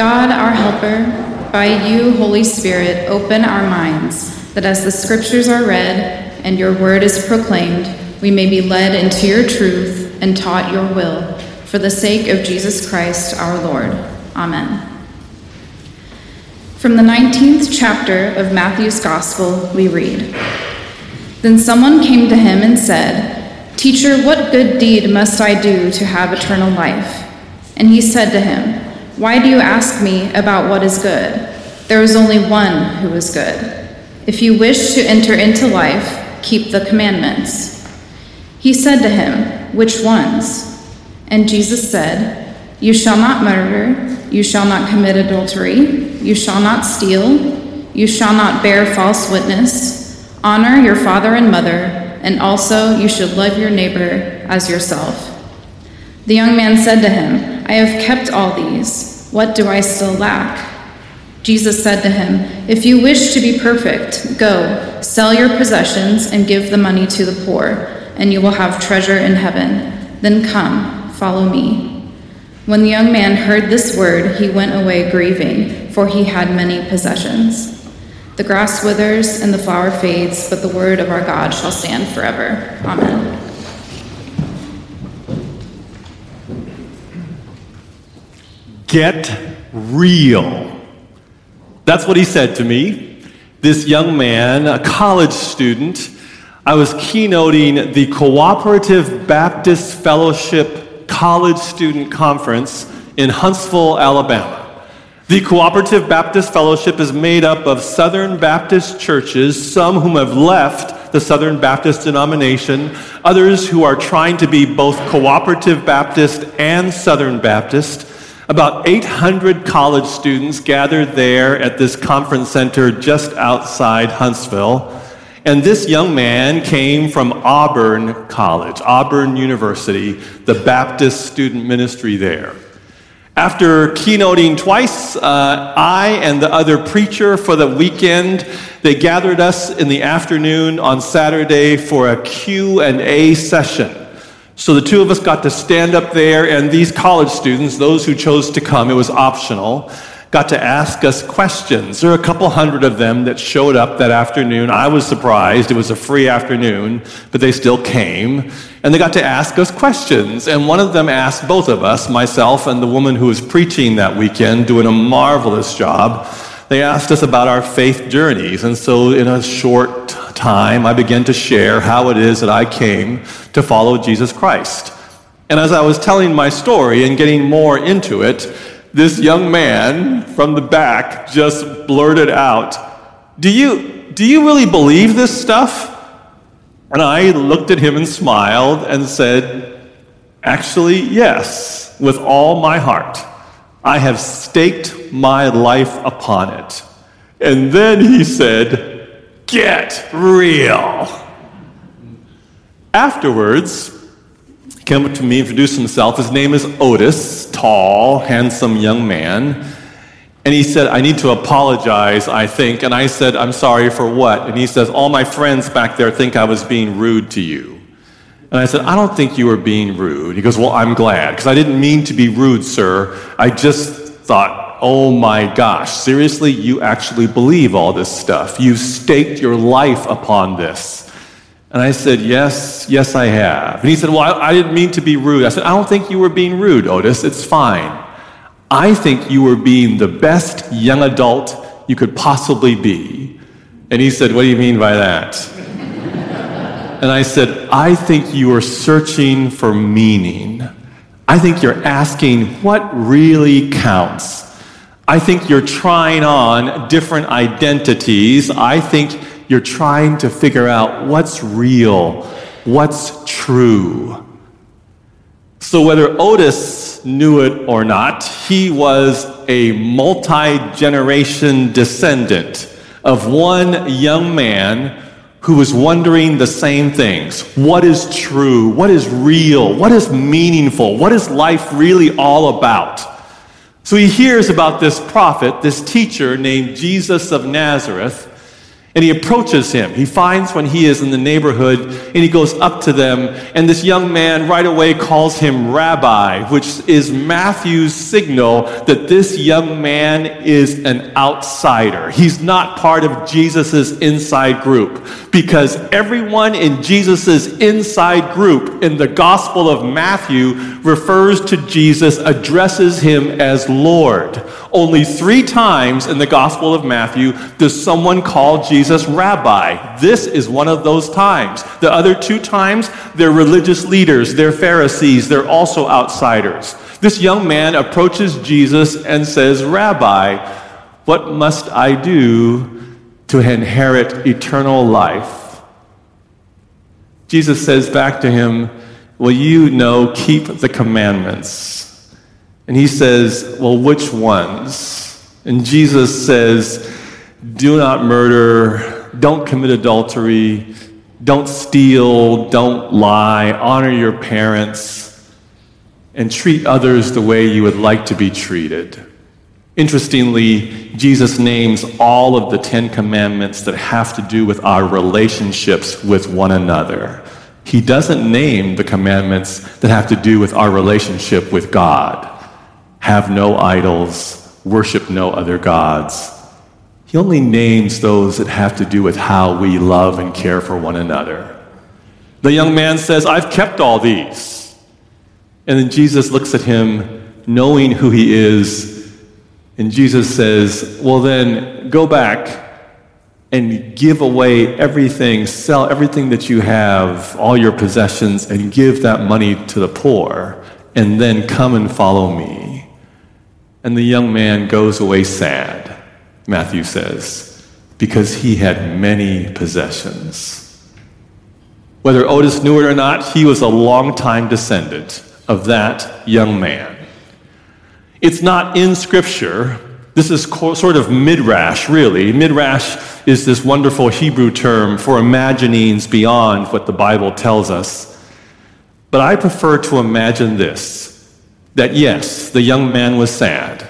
God, our helper, by you, Holy Spirit, open our minds, that as the scriptures are read and your word is proclaimed, we may be led into your truth and taught your will, for the sake of Jesus Christ our Lord. Amen. From the 19th chapter of Matthew's Gospel, we read Then someone came to him and said, Teacher, what good deed must I do to have eternal life? And he said to him, why do you ask me about what is good? There is only one who is good. If you wish to enter into life, keep the commandments. He said to him, Which ones? And Jesus said, You shall not murder, you shall not commit adultery, you shall not steal, you shall not bear false witness, honor your father and mother, and also you should love your neighbor as yourself. The young man said to him, I have kept all these. What do I still lack? Jesus said to him, If you wish to be perfect, go, sell your possessions and give the money to the poor, and you will have treasure in heaven. Then come, follow me. When the young man heard this word, he went away grieving, for he had many possessions. The grass withers and the flower fades, but the word of our God shall stand forever. Amen. Get real. That's what he said to me. This young man, a college student, I was keynoting the Cooperative Baptist Fellowship College Student Conference in Huntsville, Alabama. The Cooperative Baptist Fellowship is made up of Southern Baptist churches, some whom have left the Southern Baptist denomination, others who are trying to be both Cooperative Baptist and Southern Baptist. About 800 college students gathered there at this conference center just outside Huntsville. And this young man came from Auburn College, Auburn University, the Baptist student ministry there. After keynoting twice, uh, I and the other preacher for the weekend, they gathered us in the afternoon on Saturday for a Q&A session. So the two of us got to stand up there, and these college students, those who chose to come, it was optional, got to ask us questions. There were a couple hundred of them that showed up that afternoon. I was surprised. It was a free afternoon, but they still came. And they got to ask us questions. And one of them asked both of us, myself and the woman who was preaching that weekend, doing a marvelous job. They asked us about our faith journeys. And so, in a short time, I began to share how it is that I came to follow Jesus Christ. And as I was telling my story and getting more into it, this young man from the back just blurted out, Do you, do you really believe this stuff? And I looked at him and smiled and said, Actually, yes, with all my heart. I have staked my life upon it. And then he said, Get real. Afterwards, he came up to me, introduced himself. His name is Otis, tall, handsome young man. And he said, I need to apologize, I think. And I said, I'm sorry for what? And he says, All my friends back there think I was being rude to you. And I said, I don't think you were being rude. He goes, Well, I'm glad, because I didn't mean to be rude, sir. I just thought oh my gosh, seriously, you actually believe all this stuff. You've staked your life upon this. And I said, yes, yes, I have. And he said, well, I, I, didn't mean to be rude. I said, I don't think you were being rude, Otis. It's fine. I think you were being the best young adult you could possibly be. And he said, what do you mean by that? And I said, I think you are searching for meaning. I think you're asking what really counts. I think you're trying on different identities. I think you're trying to figure out what's real, what's true. So, whether Otis knew it or not, he was a multi generation descendant of one young man who was wondering the same things. What is true? What is real? What is meaningful? What is life really all about? So he hears about this prophet, this teacher named Jesus of Nazareth, and he approaches him. He finds when he is in the neighborhood and he goes up to them. And this young man right away calls him rabbi, which is Matthew's signal that this young man is an outsider. He's not part of Jesus' inside group because everyone in Jesus' inside group in the Gospel of Matthew refers to Jesus, addresses him as Lord. Only three times in the Gospel of Matthew does someone call Jesus rabbi. This is one of those times. The other two times, they're religious leaders, they're Pharisees, they're also outsiders. This young man approaches Jesus and says, Rabbi, what must I do to inherit eternal life? Jesus says back to him, Well, you know, keep the commandments. And he says, Well, which ones? And Jesus says, Do not murder, don't commit adultery, don't steal, don't lie, honor your parents, and treat others the way you would like to be treated. Interestingly, Jesus names all of the Ten Commandments that have to do with our relationships with one another. He doesn't name the commandments that have to do with our relationship with God have no idols, worship no other gods. He only names those that have to do with how we love and care for one another. The young man says, I've kept all these. And then Jesus looks at him, knowing who he is, and Jesus says, Well, then go back and give away everything, sell everything that you have, all your possessions, and give that money to the poor, and then come and follow me. And the young man goes away sad, Matthew says, because he had many possessions. Whether Otis knew it or not, he was a long-time descendant of that young man. It's not in Scripture. This is sort of midrash, really. Midrash is this wonderful Hebrew term for imaginings beyond what the Bible tells us. But I prefer to imagine this that yes, the young man was sad,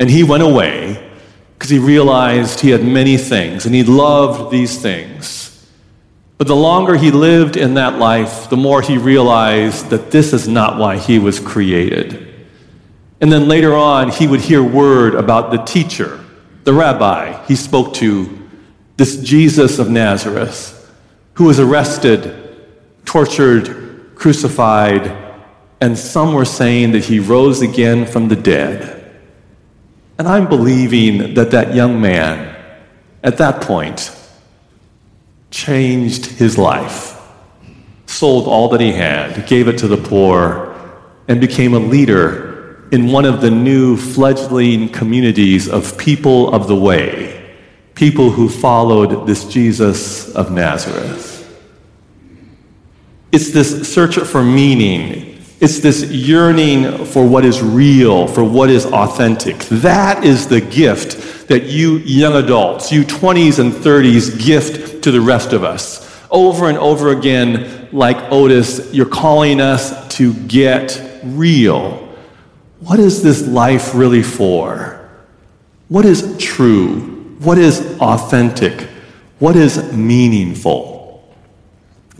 and he went away because he realized he had many things and he loved these things. But the longer he lived in that life, the more he realized that this is not why he was created. And then later on, he would hear word about the teacher, the rabbi he spoke to, this Jesus of Nazareth, who was arrested, tortured, crucified, and some were saying that he rose again from the dead. And I'm believing that that young man, at that point, changed his life, sold all that he had, gave it to the poor, and became a leader in one of the new fledgling communities of people of the way, people who followed this Jesus of Nazareth. It's this search for meaning it's this yearning for what is real, for what is authentic. That is the gift that you young adults, you 20s and 30s, gift to the rest of us. Over and over again, like Otis, you're calling us to get real. What is this life really for? What is true? What is authentic? What is meaningful?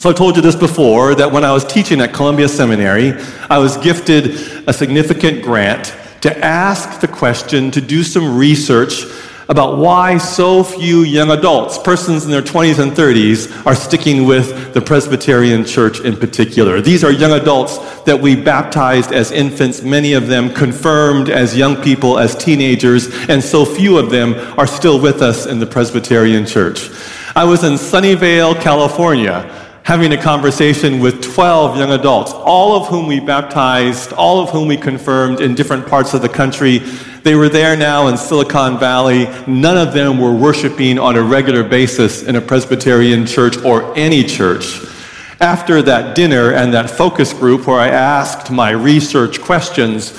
So I told you this before that when I was teaching at Columbia Seminary, I was gifted a significant grant to ask the question, to do some research about why so few young adults, persons in their 20s and 30s, are sticking with the Presbyterian Church in particular. These are young adults that we baptized as infants, many of them confirmed as young people, as teenagers, and so few of them are still with us in the Presbyterian Church. I was in Sunnyvale, California having a conversation with 12 young adults, all of whom we baptized, all of whom we confirmed in different parts of the country. They were there now in Silicon Valley. None of them were worshiping on a regular basis in a Presbyterian church or any church. After that dinner and that focus group where I asked my research questions,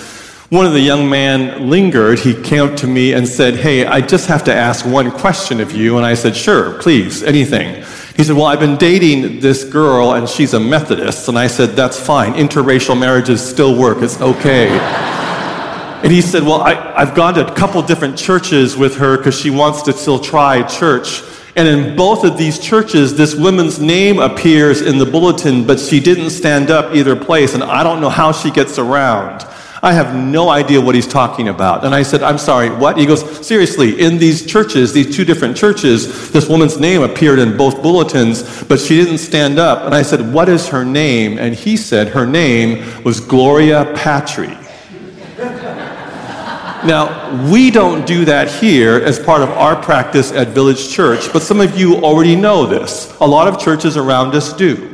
one of the young men lingered. He came up to me and said, Hey, I just have to ask one question of you. And I said, Sure, please, anything. He said, Well, I've been dating this girl and she's a Methodist. And I said, That's fine. Interracial marriages still work. It's okay. and he said, Well, I, have gone to a couple different churches with her because she wants to still try church. And in both of these churches, this woman's name appears in the bulletin, but she didn't stand up either place. And I don't know how she gets around. I have no idea what he's talking about. And I said, I'm sorry, what? He goes, Seriously, in these churches, these two different churches, this woman's name appeared in both bulletins, but she didn't stand up. And I said, What is her name? And he said, Her name was Gloria Patri. Now, we don't do that here as part of our practice at Village Church, but some of you already know this. A lot of churches around us do.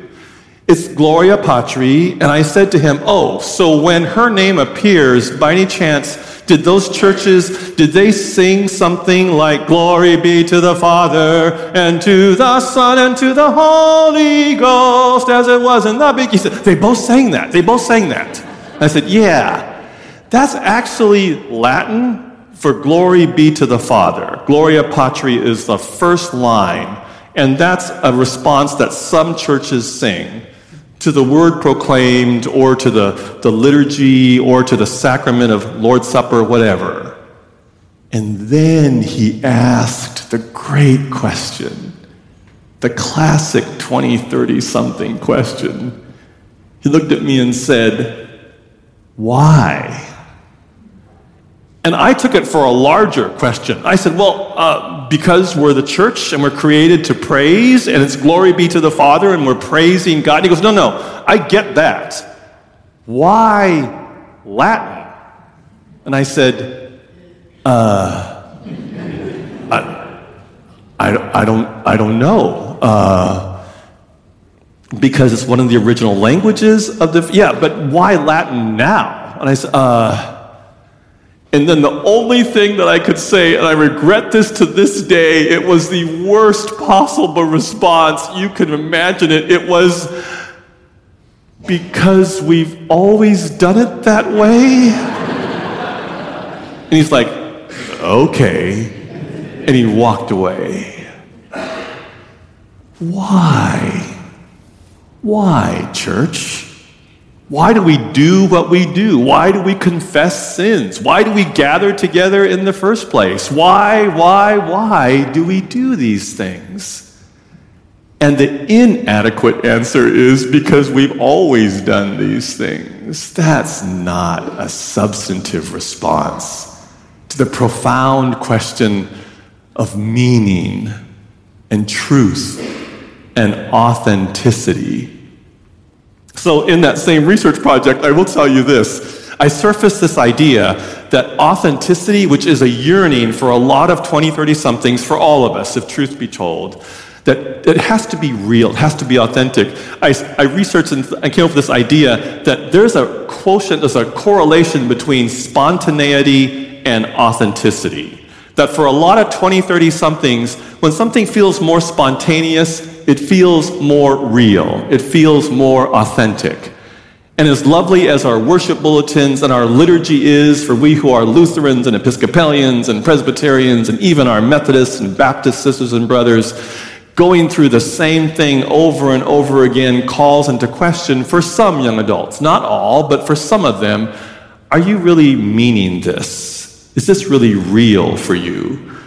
It's Gloria Patri, and I said to him, Oh, so when her name appears, by any chance, did those churches, did they sing something like, Glory be to the Father, and to the Son, and to the Holy Ghost, as it was in the beginning? He said, They both sang that. They both sang that. I said, Yeah, that's actually Latin for glory be to the Father. Gloria Patri is the first line, and that's a response that some churches sing to the word proclaimed or to the, the liturgy or to the sacrament of Lord's Supper, whatever. And then he asked the great question, the classic 20, 30 something question. He looked at me and said, Why? And I took it for a larger question. I said, Well, uh, because we're the church and we're created to praise, and it's glory be to the Father, and we're praising God. And he goes, No, no, I get that. Why Latin? And I said, uh, I, I, I, don't, I don't know. Uh, because it's one of the original languages of the. Yeah, but why Latin now? And I said, uh, and then the only thing that I could say, and I regret this to this day, it was the worst possible response. You can imagine it. It was because we've always done it that way. and he's like, okay. And he walked away. Why? Why, church? Why do we do what we do? Why do we confess sins? Why do we gather together in the first place? Why, why, why do we do these things? And the inadequate answer is because we've always done these things. That's not a substantive response to the profound question of meaning and truth and authenticity so, in that same research project, I will tell you this. I surfaced this idea that authenticity, which is a yearning for a lot of 20, 30 somethings, for all of us, if truth be told, that it has to be real, it has to be authentic. I, I researched and I came up with this idea that there's a quotient, there's a correlation between spontaneity and authenticity. That for a lot of 20, 30 somethings, when something feels more spontaneous, it feels more real, it feels more authentic. And as lovely as our worship bulletins and our liturgy is for we who are Lutherans and Episcopalians and Presbyterians and even our Methodists and Baptist sisters and brothers, going through the same thing over and over again calls into question for some young adults. Not all, but for some of them, are you really meaning this? Is this really real for you?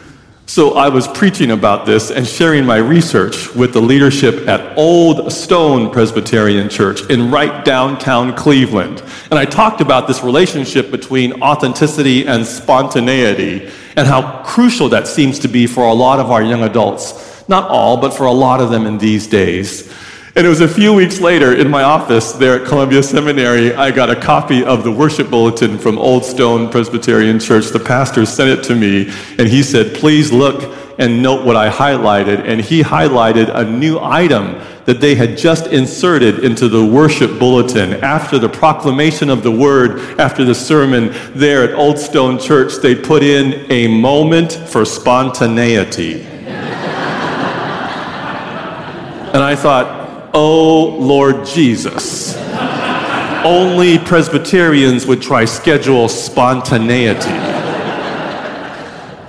So I was preaching about this and sharing my research with the leadership at Old Stone Presbyterian Church in right downtown Cleveland. And I talked about this relationship between authenticity and spontaneity and how crucial that seems to be for a lot of our young adults. Not all, but for a lot of them in these days. And it was a few weeks later in my office there at Columbia Seminary, I got a copy of the worship bulletin from Old Stone Presbyterian Church. The pastor sent it to me, and he said, Please look and note what I highlighted. And he highlighted a new item that they had just inserted into the worship bulletin. After the proclamation of the word, after the sermon there at Old Stone Church, they put in a moment for spontaneity. and I thought, Oh, Lord Jesus. Only Presbyterians would try schedule spontaneity.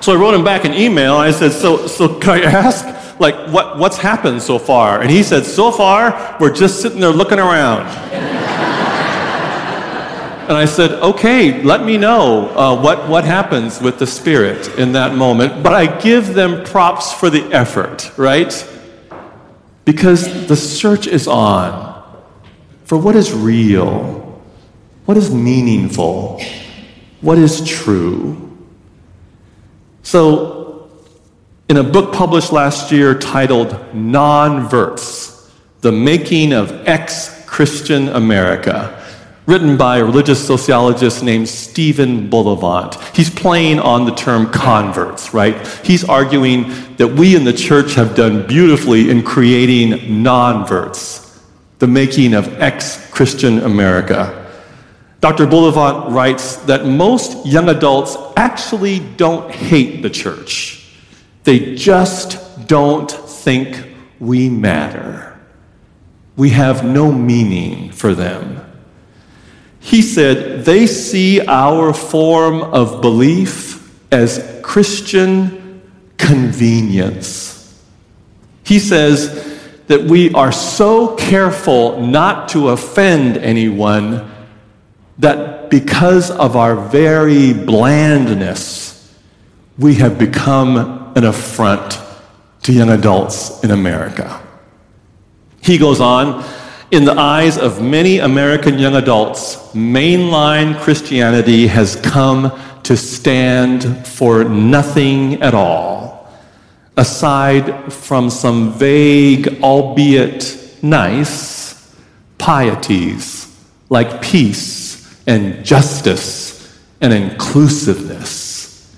So I wrote him back an email. I said, So, so can I ask, like, what, what's happened so far? And he said, So far, we're just sitting there looking around. and I said, Okay, let me know uh, what, what happens with the Spirit in that moment. But I give them props for the effort, right? Because the search is on for what is real, what is meaningful, what is true. So, in a book published last year titled Nonverts The Making of Ex Christian America, written by a religious sociologist named Stephen Bullivant. He's playing on the term converts, right? He's arguing that we in the church have done beautifully in creating nonverts, the making of ex Christian America. Dr. Bullivant writes that most young adults actually don't hate the church. They just don't think we matter. We have no meaning for them. He said they see our form of belief as Christian convenience. He says that we are so careful not to offend anyone that because of our very blandness, we have become an affront to young adults in America. He goes on, in the eyes of many American young adults, mainline Christianity has come to stand for nothing at all, aside from some vague, albeit nice, pieties like peace and justice and inclusiveness.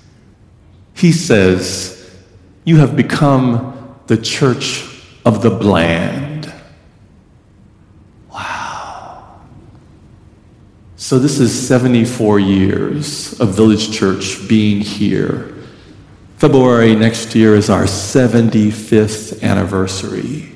He says, You have become the church of the bland. So, this is 74 years of Village Church being here. February next year is our 75th anniversary.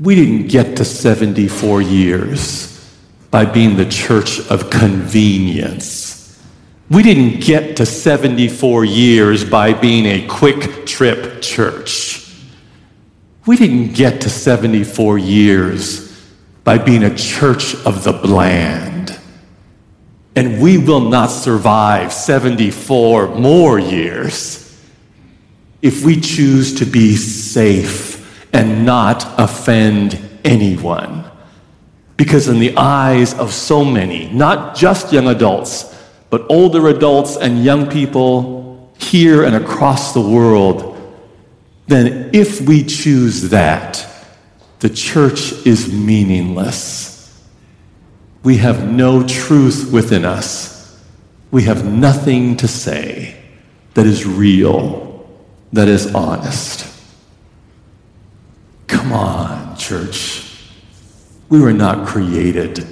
We didn't get to 74 years by being the church of convenience. We didn't get to 74 years by being a QuikTrip church. We didn't get to 74 years by being a church of the bland. And we will not survive 74 more years if we choose to be safe and not offend anyone. Because, in the eyes of so many, not just young adults, but older adults and young people here and across the world, then if we choose that, the church is meaningless. We have no truth within us. We have nothing to say that is real, that is honest. Come on, church. We were not created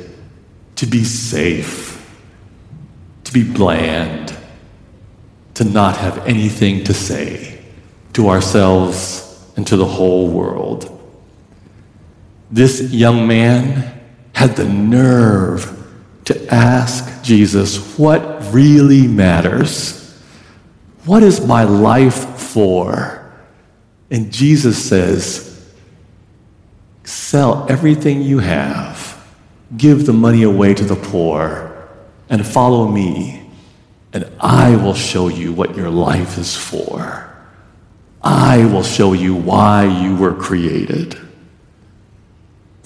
to be safe, to be bland, to not have anything to say to ourselves and to the whole world. This young man had the nerve to ask Jesus, What really matters? What is my life for? And Jesus says, Sell everything you have, give the money away to the poor, and follow me, and I will show you what your life is for. I will show you why you were created.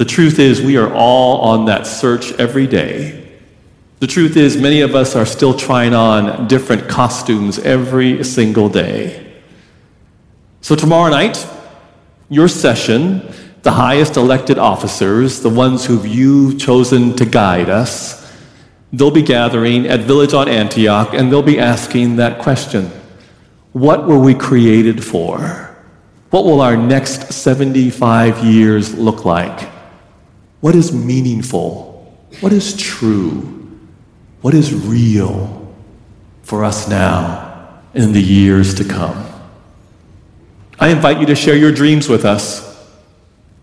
The truth is, we are all on that search every day. The truth is, many of us are still trying on different costumes every single day. So, tomorrow night, your session the highest elected officers, the ones who you've chosen to guide us, they'll be gathering at Village on Antioch and they'll be asking that question What were we created for? What will our next 75 years look like? What is meaningful? What is true? What is real for us now and in the years to come? I invite you to share your dreams with us.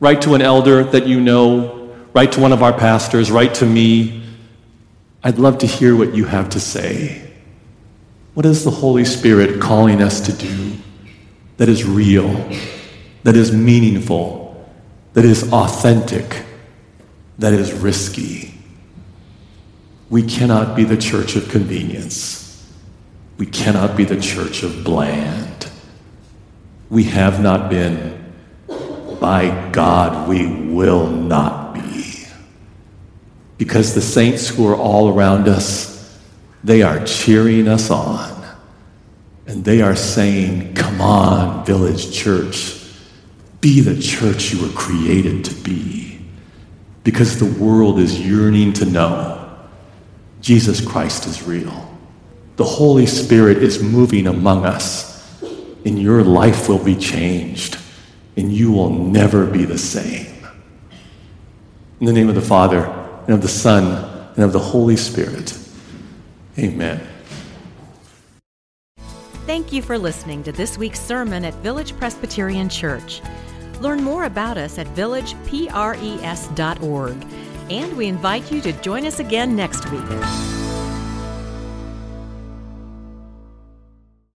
Write to an elder that you know, write to one of our pastors, write to me. I'd love to hear what you have to say. What is the Holy Spirit calling us to do that is real, that is meaningful, that is authentic, that is risky? We cannot be the church of convenience. We cannot be the church of bland. We have not been. By God, we will not be. Because the saints who are all around us, they are cheering us on. And they are saying, Come on, village church, be the church you were created to be. Because the world is yearning to know Jesus Christ is real. The Holy Spirit is moving among us, and your life will be changed, and you will never be the same. In the name of the Father, and of the Son, and of the Holy Spirit. Amen. Thank you for listening to this week's sermon at Village Presbyterian Church. Learn more about us at villagepres.org and we invite you to join us again next week.